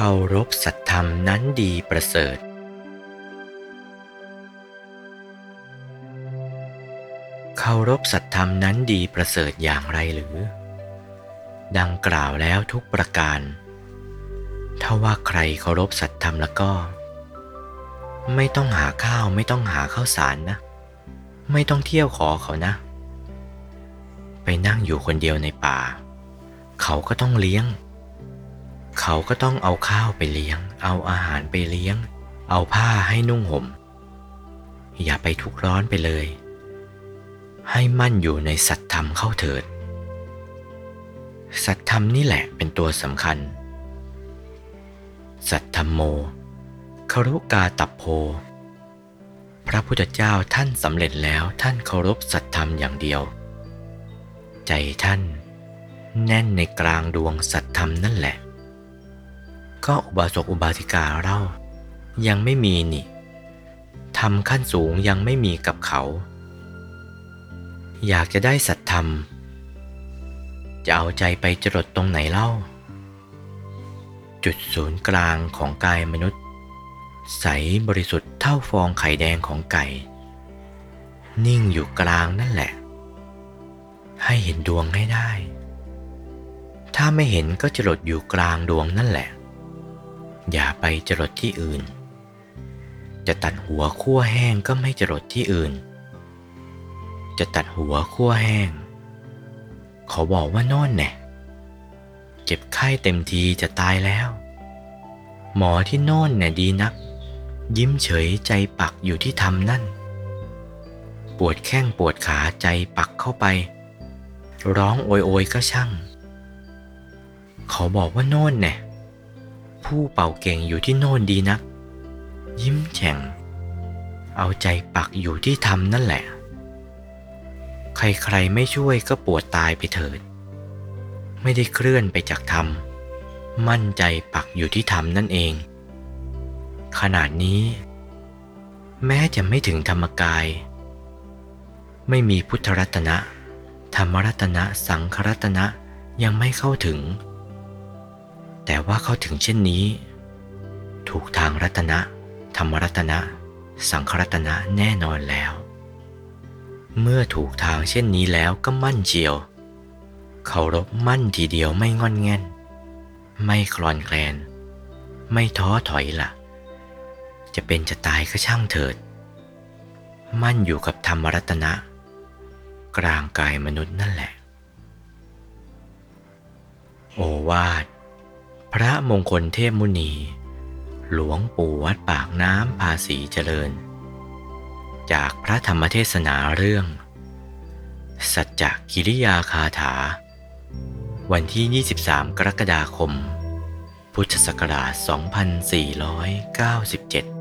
คารพสัตธรรมนั้นดีประเสริฐ เคารพสัตธรรมนั้นดีประเสริฐอย่างไรหรือ ดังกล่าวแล้วทุกประการ ถ้าว่าใครเคารพสัตธรรมแล้วก็ ไม่ต้องหาข้าวไม่ต้องหาข้าวสารนะ ไม่ต้องเที่ยวขอเขานะ ไปนั่งอยู่คนเดียวในป่า เขาก็ต้องเลี้ยง เขาก็ต้องเอาข้าวไปเลี้ยง เอาอาหารไปเลี้ยง เอาผ้าให้นุ่งห่ม อย่าไปทุกข์ร้อนไปเลย ให้มั่นอยู่ในสัตธรรมเข้าเถิด สัตธรรมนี่แหละเป็นตัวสำคัญ สัตธรรมโมคารุกาตับโพ พระพุทธเจ้าท่านสำเร็จแล้วท่านเคารพสัตธรรมอย่างเดียว ใจท่าน แน่นในกลางดวงสัตธรรมนั่นแหละ ก็อุบาสกอุบาสิกาเรายังไม่มีนี่ทำขั้นสูงยังไม่มีกับเขา อยากจะได้สัตธรรม จะเอาใจไปจรดตรงไหนเล่า จุดศูนย์กลางของกายมนุษย์ ใสบริสุทธิ์เท่าฟองไข่แดงของไก่ นิ่งอยู่กลางนั่นแหละ ให้เห็นดวงให้ได้ ถ้าไม่เห็นก็จรดอยู่กลางดวงนั่นแหละ อย่าไปจรดที่อื่น จะตัดหัวขั้วแห้งก็ไม่จรดที่อื่น จะตัดหัวขั้วแห้งขาบอกว่าโน่นแน่เจ็บไข้เต็มทีจะตายแล้ว หมอที่โน่นเนี่ยดีนัก ยิ้มเฉยใจปักอยู่ที่ทำนั่น ปวดแข้งปวดขาใจปักเข้าไป ร้องโอยโอยก็ช่างเขาบอกว่าโน่นเนี่ย ผู้เป่าเก่งอยู่ที่โน่นดีนัก ยิ้มแฉ่ง เอาใจปักอยู่ที่ทำนั่นแหละ ใครๆไม่ช่วยก็ปวดตายไปเถิด ไม่ได้เคลื่อนไปจากธรรม มั่นใจปักอยู่ที่ธรรมนั่นเอง ขนาดนี้ แม้จะไม่ถึงธรรมกาย ไม่มีพุทธรัตนะ ธรรมรัตนะ สังครัตนะยังไม่เข้าถึง แต่ว่าเขาถึงเช่นนี้ ถูกทางรัตนะ ธรรมรัตนะ สังครัตนะแน่นอนแล้ว เมื่อถูกทางเช่นนี้แล้วก็มั่นเจียวเคารพมั่นทีเดียวไม่งอนแงนไม่คลอนแคลน ไม่ท้อถอยละ่ะ จะเป็นจะตายก็ช่างเถิด มั่นอยู่กับธรรมรัตนะ กลางกายมนุษย์นั่นแหละ โอวาท พระมงคลเทพมุนี หลวงปู่วัดปากน้ำภาษีเจริญ จากพระธรรมเทศนาเรื่อง สัจจกิริยาคาถา วันที่ 23 กรกฎาคม พุทธศักราช 2497